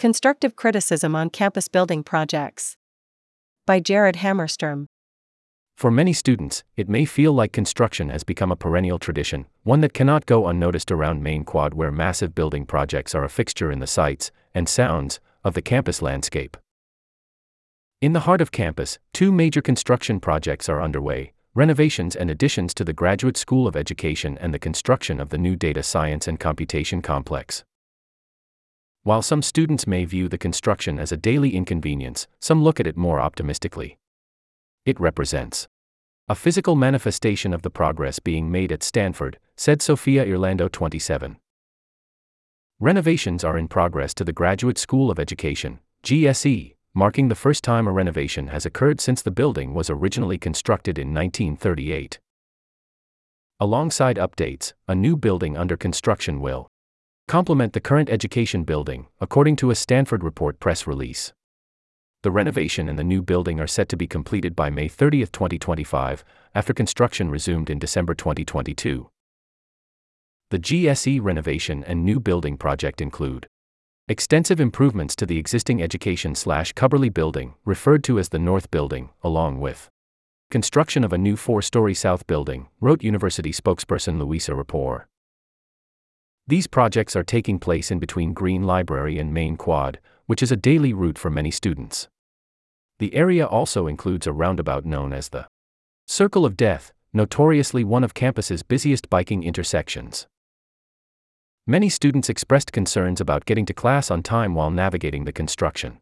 Constructive Criticism on Campus Building Projects. By Jared Hammerstrom. For many students, it may feel like construction has become a perennial tradition, one that cannot go unnoticed around Main Quad, where massive building projects are a fixture in the sights and sounds of the campus landscape. In the heart of campus, two major construction projects are underway renovations and additions to the Graduate School of Education and the construction of the new Data Science and Computation Complex. While some students may view the construction as a daily inconvenience, some look at it more optimistically. It represents a physical manifestation of the progress being made at Stanford, said Sophia Irlando 27. Renovations are in progress to the Graduate School of Education, GSE, marking the first time a renovation has occurred since the building was originally constructed in 1938. Alongside updates, a new building under construction will complement the current education building, according to a Stanford Report press release. The renovation and the new building are set to be completed by May 30, 2025, after construction resumed in December 2022. The GSE renovation and new building project include extensive improvements to the existing education slash Cubberley building, referred to as the North Building, along with construction of a new four story South Building, wrote University spokesperson Luisa Rapport. These projects are taking place in between Green Library and Main Quad, which is a daily route for many students. The area also includes a roundabout known as the Circle of Death, notoriously one of campus's busiest biking intersections. Many students expressed concerns about getting to class on time while navigating the construction.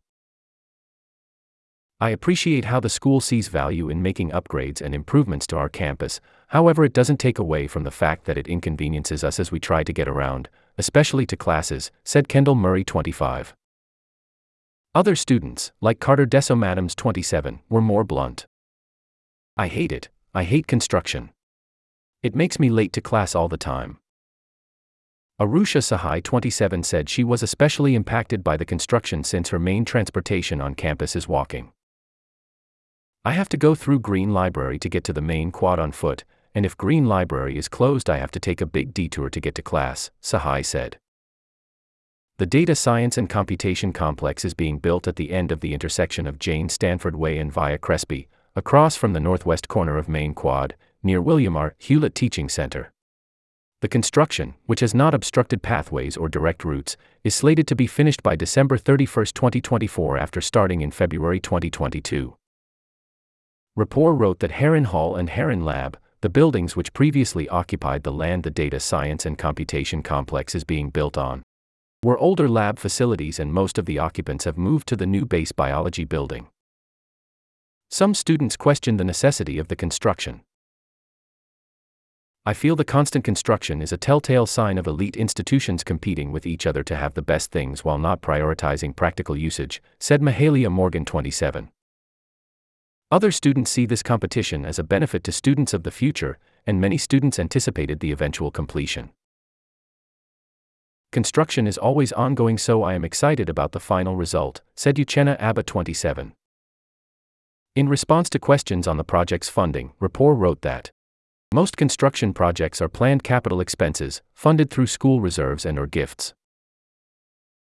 I appreciate how the school sees value in making upgrades and improvements to our campus, however, it doesn't take away from the fact that it inconveniences us as we try to get around, especially to classes, said Kendall Murray 25. Other students, like Carter Desomadams 27, were more blunt. I hate it, I hate construction. It makes me late to class all the time. Arusha Sahai 27 said she was especially impacted by the construction since her main transportation on campus is walking. I have to go through Green Library to get to the main quad on foot, and if Green Library is closed, I have to take a big detour to get to class, Sahai said. The Data Science and Computation Complex is being built at the end of the intersection of Jane Stanford Way and Via Crespi, across from the northwest corner of Main Quad, near William R. Hewlett Teaching Center. The construction, which has not obstructed pathways or direct routes, is slated to be finished by December 31, 2024 after starting in February 2022. Rapport wrote that Herrin Hall and Herrin Lab, the buildings which previously occupied the land the Data Science and Computation Complex is being built on, were older lab facilities and most of the occupants have moved to the new base biology building. Some students questioned the necessity of the construction. I feel the constant construction is a telltale sign of elite institutions competing with each other to have the best things while not prioritizing practical usage, said Mahalia Morgan 27. Other students see this competition as a benefit to students of the future, and many students anticipated the eventual completion. Construction is always ongoing, so I am excited about the final result, said Uchenna Abba 27. In response to questions on the project's funding, Rapport wrote that most construction projects are planned capital expenses, funded through school reserves and or gifts.